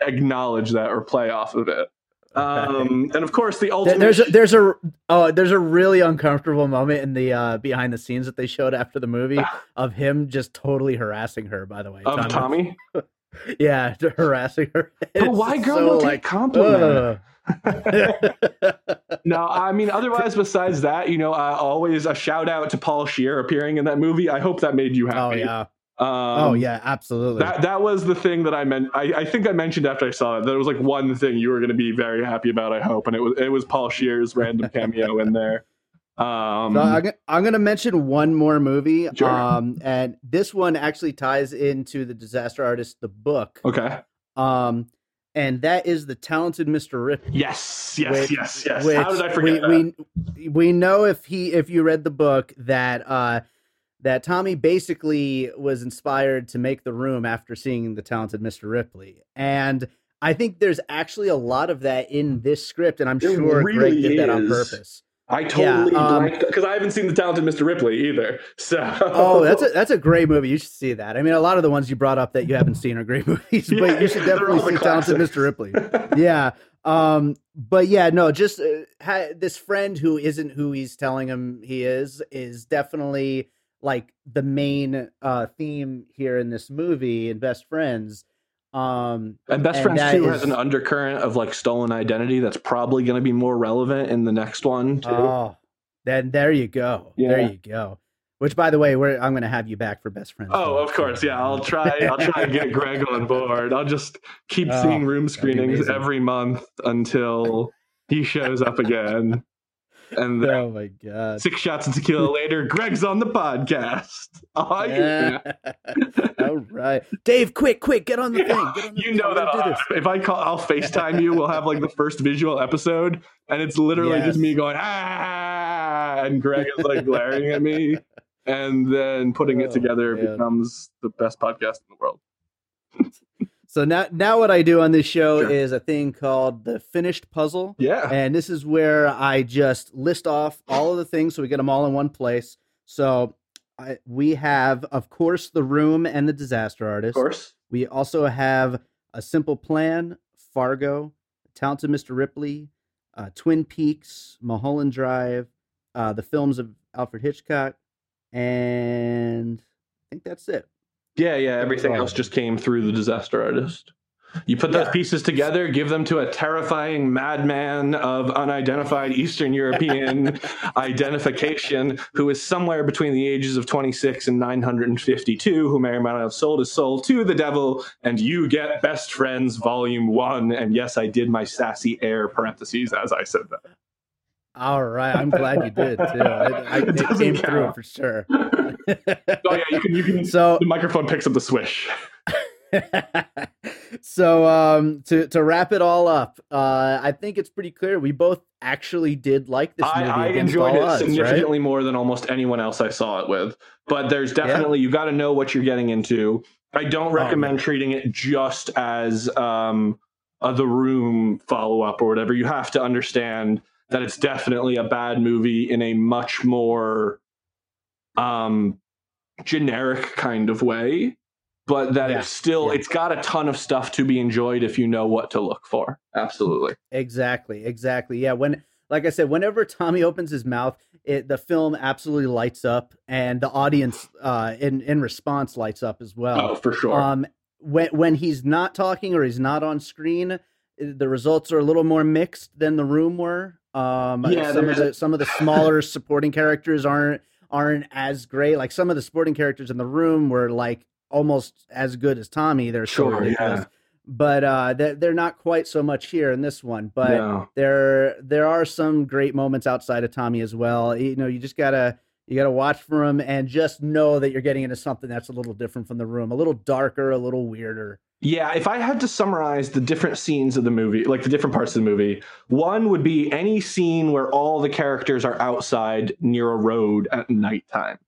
acknowledge that or play off of it. Um, and of course, the ultimate. there's a, there's a oh there's a really uncomfortable moment in the uh, behind the scenes that they showed after the movie of him just totally harassing her. By the way, of Tommy. <laughs> yeah, <laughs> harassing her. But why girl so, don't like, get compliment? ugh. <laughs> No, I mean, otherwise, besides that, you know, uh, always a shout out to Paul Scheer appearing in that movie. I hope that made you happy. oh happy. yeah, Um, oh yeah, absolutely. That that was the thing that I meant. I, I think I mentioned after I saw it that it was like one thing you were going to be very happy about. I hope, and it was it was Paul Scheer's random cameo in there. Um, So I'm, I'm going to mention one more movie, Sure. um, and this one actually ties into the Disaster Artist, the book, okay. um, and that is the Talented Mr. Ripley. Yes. Yes. which- yes. Yes. which How did I forget that? we, We, we know if he if you read the book that uh, that Tommy basically was inspired to make the room after seeing the Talented Mr. Ripley, and I think there's actually a lot of that in this script, and I'm There sure Greg really did that on purpose. I totally um, blanked because I haven't seen the Talented Mr. Ripley either. <laughs> So Oh, that's a that's a great movie. You should see that. I mean, a lot of the ones you brought up that you haven't seen are great <laughs> movies, Yeah, but you should <laughs> definitely see Talented. Mr. Ripley. Yeah. Um. But yeah, no. Just uh, ha- this friend who isn't who he's telling him he is is definitely like the main uh theme here in this movie in Best Friends. Um. And Best And Friends 2 is- has an undercurrent of like stolen identity that's probably going to be more relevant in the next one too. Oh, then there you go. There you go. Which, by the way, we're I'm going to have you back for Best Friends. Oh, of course, yeah. I'll try. I'll try and get Greg on board. I'll just keep <laughs> Oh, seeing room screenings every month until he shows up again. And then Oh my god. six shots of tequila later, Greg's on the podcast. <laughs> Oh, yeah. <laughs> All right, Dave, quick, quick, get on the thing. Get on the You thing. know that <laughs> if I call, I'll FaceTime you. We'll have like the first visual episode, and it's literally Yes. just me going ah, and Greg is like glaring at me, and then putting it Oh, together man. becomes the best podcast in the world. So now, now what I do on this show Sure. is a thing called the finished puzzle. Yeah. And this is where I just list off all of the things so we get them all in one place. So I, we have, of course, The Room and The Disaster artist. Of course. We also have A Simple Plan, Fargo, Talented Mr. Ripley, uh, Twin Peaks, Mulholland Drive, uh, the films of Alfred Hitchcock, and I think that's it. Yeah, yeah. Everything else just came through the disaster artist. You put those Yeah. pieces together, give them to a terrifying madman of unidentified Eastern European <laughs> identification who is somewhere between the ages of 26 and 952, who may or may not have sold his soul to the devil, and you get Best Friends Volume 1. And yes, I did my sassy air parentheses as I said that. All right, I'm glad you did too. <laughs> I, I, It it doesn't came through for sure. Oh, yeah, you can, you can, so the microphone picks up the swish. <laughs> so um to to wrap it all up uh i think it's pretty clear we both actually did like this movie I, I enjoyed it odds, right? significantly more than almost anyone else I saw it with. But there's definitely you got to know what you're getting into. I don't Oh, recommend yeah. treating it just as um, a The Room follow up or whatever. You have to understand that it's definitely a bad movie in a much more um, generic kind of way. But that Yeah, it's still yeah. it's got a ton of stuff to be enjoyed if you know what to look for. Absolutely. exactly exactly yeah when like i said whenever tommy opens his mouth it the film absolutely lights up and the audience uh in in response lights up as well oh, for sure. Um, when when he's not talking or he's not on screen, the results are a little more mixed than the room were. Um, Yeah, some of the some of the smaller <laughs> supporting characters aren't aren't as great. Like some of the sporting characters in the room were like almost as good as Tommy. They're Sure, yeah. But uh, they're, they're not quite so much here in this one. But No. there there are some great moments outside of Tommy as well. You know, you just gotta you gotta watch for him and just know that you're getting into something that's a little different from the room, a little darker, a little weirder. Yeah, if I had to summarize the different scenes of the movie, like the different parts of the movie, one would be any scene where all the characters are outside near a road at nighttime.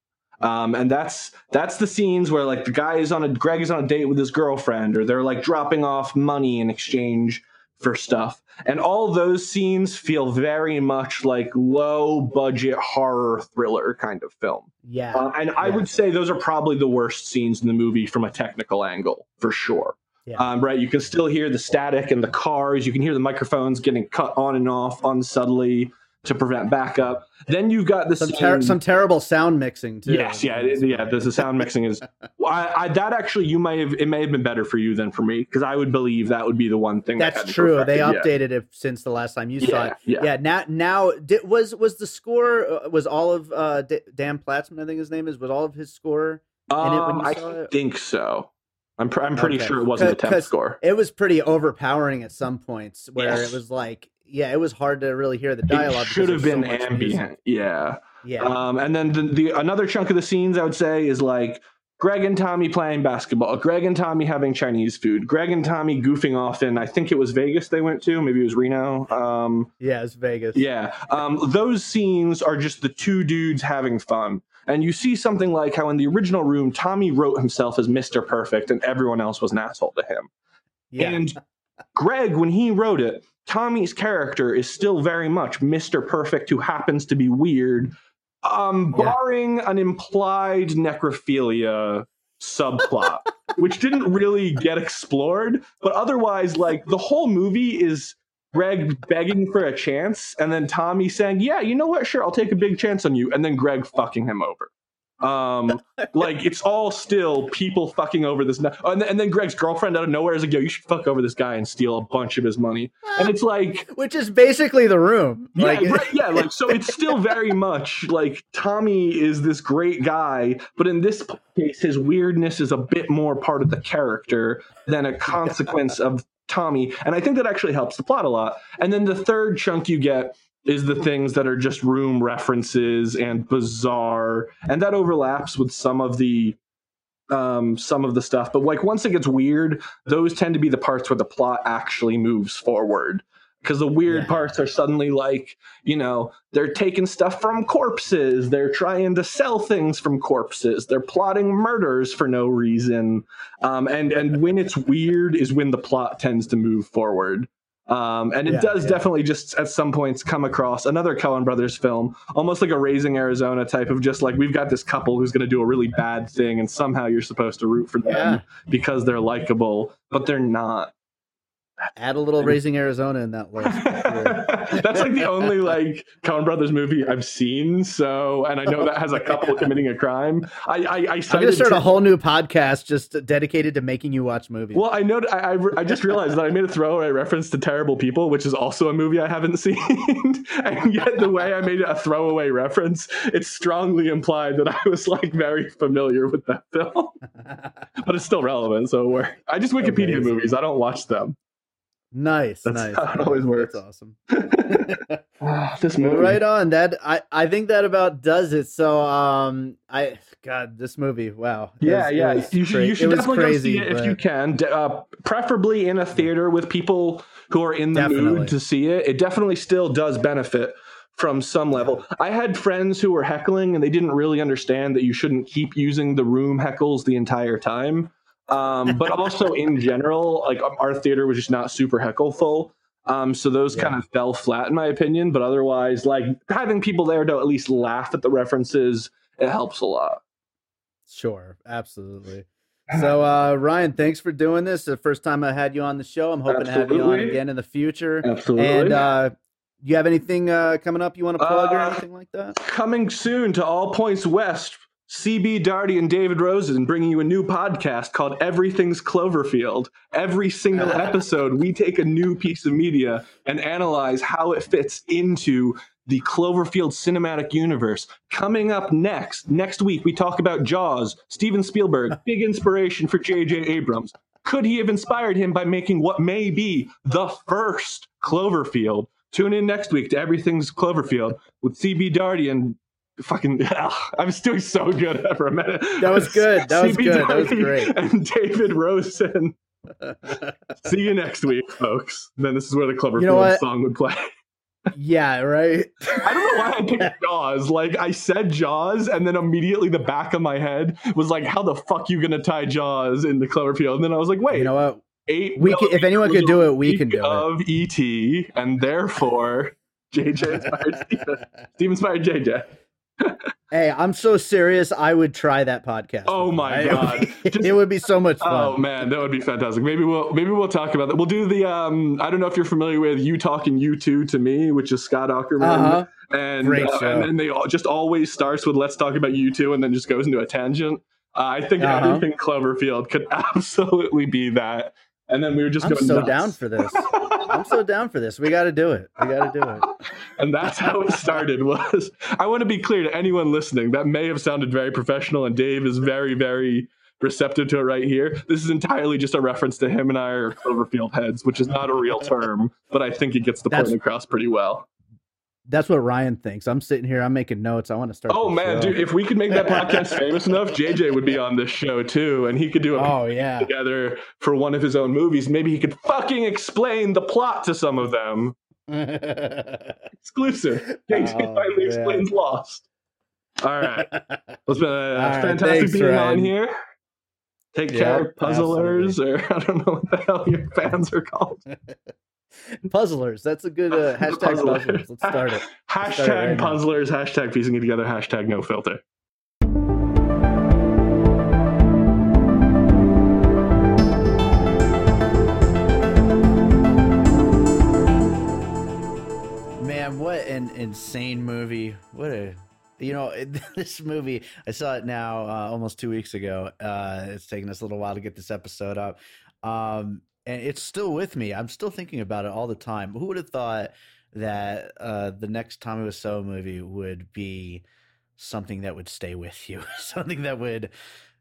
Um, and that's that's the scenes where like the guy is on a Greg is on a date with his girlfriend, or they're like dropping off money in exchange for stuff. And all those scenes feel very much like low budget horror thriller kind of film. Yeah. Um, and I would say those are probably the worst scenes in the movie from a technical angle, for sure. Yeah. Um, right, you can still hear the static and the cars. You can hear the microphones getting cut on and off unsubtly to prevent backup. Then you've got this some ter- some terrible sound mixing too. Yes, yeah, it- yeah. The, the sound mixing is. <laughs> I, I, that actually, you may have. It may have been better for you than for me because I would believe that would be the one thing. That's hadn't true. They updated it since the last time you saw it. yeah. Yeah. Now, now did, was was the score uh, was all of uh, D- Dan Platzman? I think his name is. Was all of his score? in it when Um, you I saw it? think so. I'm. Pr- I'm pretty Okay. sure it wasn't the temp score. It was pretty overpowering at some points where Yes. it was like, yeah, it was hard to really hear the dialogue. It should have been so much music. ambient. Yeah. Yeah, Um, and then the, the another chunk of the scenes I would say is like Greg and Tommy playing basketball, Greg and Tommy having Chinese food, Greg and Tommy goofing off in I think it was Vegas they went to, maybe it was Reno. Um, yeah, it's Vegas. yeah, um, those scenes are just the two dudes having fun. And you see something like how in the original room, Tommy wrote himself as Mr. Perfect and everyone else was an asshole to him. yeah, And Greg, when he wrote it, Tommy's character is still very much Mr. Perfect who happens to be weird, um, Yeah. barring an implied necrophilia subplot, <laughs> which didn't really get explored. But otherwise, like the whole movie is Greg begging for a chance, and then Tommy saying, "Yeah, you know what? Sure, I'll take a big chance on you," and then Greg fucking him over. Um, like it's all still people fucking over this, and then, and then Greg's girlfriend out of nowhere is like, "Yo, you should fuck over this guy and steal a bunch of his money," and it's like, which is basically the room. yeah, Like, right, <laughs> yeah, like so it's still very much like Tommy is this great guy, but in this case, his weirdness is a bit more part of the character than a consequence of Tommy, and I think that actually helps the plot a lot. And then the third chunk you get is the things that are just room references and bizarre, and that overlaps with some of the um some of the stuff. But like once it gets weird those tend to be the parts where the plot actually moves forward. Because the weird Yeah. parts are suddenly like you know they're taking stuff from corpses. They're trying to sell things from corpses. They're plotting murders for no reason. Um, and and when it's weird is when the plot tends to move forward um, and it Yeah, does yeah. definitely just at some points come across another Coen Brothers film, almost like a Raising Arizona type of just like we've got this couple who's going to do a really bad thing, and somehow you're supposed to root for them Yeah. because they're likable, but they're not. Add a little Raising Arizona in that list. <laughs> <laughs> That's like the only like Coen Brothers movie I've seen. So, and I know that has a couple committing a crime. I I, I I'm gonna start a whole new podcast just dedicated to making you watch movies. Well, I know. I, I I just realized that I made a throwaway reference to Terrible People, which is also a movie I haven't <laughs> seen, and yet the way I made it a throwaway reference, it strongly implied that I was like very familiar with that film, <laughs> but it's still relevant. So we're I just Wikipedia movies. I don't watch them. Nice, That's nice. how it always works. That's awesome. <laughs> this Well, movie, right on. That I I think that about does it. So um I God this movie wow. Yeah, was- yeah. You should, cra- you should definitely crazy, go see it if you can. Uh, preferably in a theater with people who are in the Definitely. mood to see it. It definitely still does benefit from some level. I had friends who were heckling and they didn't really understand that you shouldn't keep using the room heckles the entire time. Um, but also in general, like um, our theater was just not super heckleful. Um, so those Yeah. kind of fell flat in my opinion. But otherwise, like having people there to at least laugh at the references, it helps a lot. Sure, absolutely. So <laughs> uh Ryan, thanks for doing this. The first time I had you on the show. I'm hoping to have you on again in the future. Absolutely. And uh you have anything uh coming up you want to plug or Uh, anything like that? coming soon to all points west cb darty and david rosen bringing you a new podcast called everything's cloverfield. Every single <laughs> episode we take a new piece of media and analyze how it fits into the cloverfield cinematic universe. Coming up next next week we talk about jaws steven spielberg <laughs> big inspiration for jj abrams. Could he have inspired him by making what may be the first cloverfield? Tune in next week to everything's cloverfield with cb darty and fucking I was doing so good for a minute. That was good. That was <laughs> CB good. That was great. And David Rosen. <laughs> See you next week, folks. Then this is where the Cloverfield You know song would play. <laughs> yeah, right. I don't know why I picked Jaws. Like I said Jaws, and then immediately the back of my head was like, "How the fuck you gonna tie Jaws in into Cloverfield?" And then I was like, "Wait, You know what? eight We can, if anyone could do it, we can do it. of ET, and therefore JJ inspired Steven. Steve inspired JJ. Hey, I'm so serious. I would try that podcast. Oh my I- God. <laughs> Just- it would be so much fun. Oh man, that would be fantastic. Maybe we'll maybe we'll talk about that. We'll do the um I don't know if you're familiar with you talking U2 to me, which is Scott Aukerman. Uh-huh. And uh, and then they all just always starts with let's talk about U2 and then just goes into a tangent. Uh, I think Uh-huh. everything Cloverfield could <laughs> absolutely be that. And then we were just going. I'm go so nuts. down for this. I'm so <laughs> down for this. We got to do it. We got to do it. and that's how it started was i want to be clear to anyone listening that may have sounded very professional and dave is very very receptive to it right here this is entirely just a reference to him and i are cloverfield heads which is not a real term but i think it gets the That's- point across pretty well That's what Ryan thinks. I'm sitting here. I'm making notes. I want to start. oh man show. dude if we could make that podcast <laughs> famous enough jj would be on this show too and he could do a Oh yeah. <laughs> together for one of his own movies maybe he could fucking explain the plot to some of them <laughs> exclusive jj Oh, finally man. explains lost all right It's been right, fantastic thanks, being on here. Take Yep, care, puzzlers, or I don't know what the hell your fans are called. <laughs> puzzlers. That's a good uh, <laughs> hashtag Puzzlers. puzzlers. Let's start it. <laughs> Hashtag start it right now. puzzlers, hashtag piecing it together, hashtag no filter. Man, what an insane movie! What a you know this movie. I saw it now uh, almost two weeks ago. Uh, it's taken us a little while to get this episode up, um, and it's still with me. I'm still thinking about it all the time. Who would have thought that uh, the next Tommy Wiseau movie would be something that would stay with you, <laughs> something that would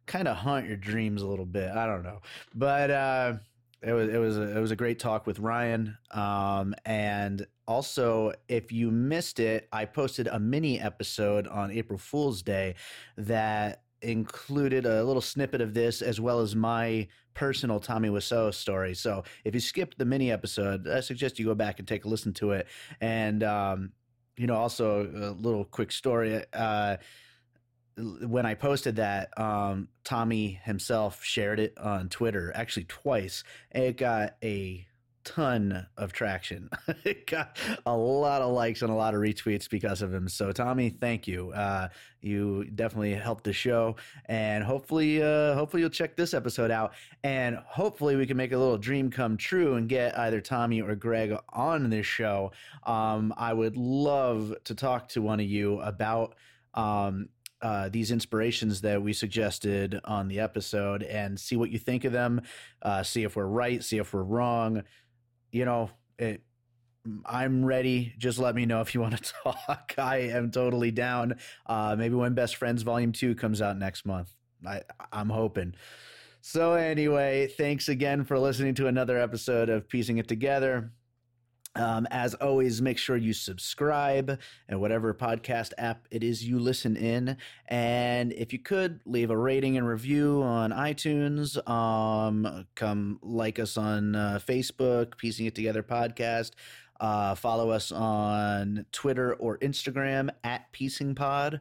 kind of haunt your dreams a little bit. I don't know, but. Uh, it was it was a, it was a great talk with Ryan. Um, and also, if you missed it, I posted a mini episode on April Fool's Day that included a little snippet of this as well as my personal Tommy Wiseau story. So if you skipped the mini episode, I suggest you go back and take a listen to it. And um, you know, also a little quick story. Uh, when I posted that, um, Tommy himself shared it on Twitter, actually twice. It got a ton of traction. it <laughs> got a lot of likes and a lot of retweets because of him. So Tommy, thank you. Uh, you definitely helped the show, and hopefully, uh, hopefully you'll check this episode out, and hopefully we can make a little dream come true and get either Tommy or Greg on this show. Um, I would love to talk to one of you about. Um, uh, these inspirations that we suggested on the episode and see what you think of them. Uh, see if we're right, see if we're wrong. You know, it, I'm ready. Just let me know if you want to <laughs> talk. I am totally down. Uh, maybe when Best Friends Volume Two comes out next month. I, I'm hoping. So anyway, thanks again for listening to another episode of Piecing It Together. Um, as always, make sure you subscribe and whatever podcast app it is you listen in. And if you could leave a rating and review on iTunes, um, come like us on uh, Facebook, Piecing It Together podcast. Uh, follow us on Twitter or Instagram at Piecing Pod.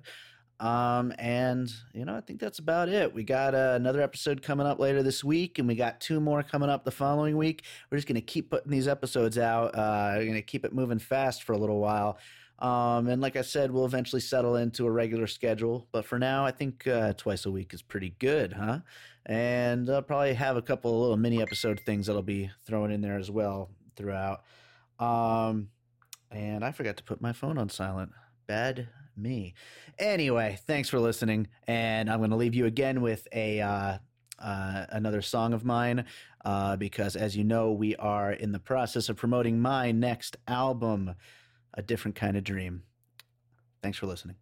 Um, and you know, I think that's about it. We got uh, another episode coming up later this week, and we got two more coming up the following week. We're just gonna keep putting these episodes out. Uh, we're gonna keep it moving fast for a little while. Um, and like I said, we'll eventually settle into a regular schedule. But for now, I think uh, twice a week is pretty good, huh? And I'll probably have a couple of little mini episode things that'll be thrown in there as well throughout. Um, and I forgot to put my phone on silent. Bad me. Anyway, thanks for listening, and I'm going to leave you again with a uh, uh, another song of mine uh, because, as you know, we are in the process of promoting my next album, A Different Kind of Dream. Thanks for listening.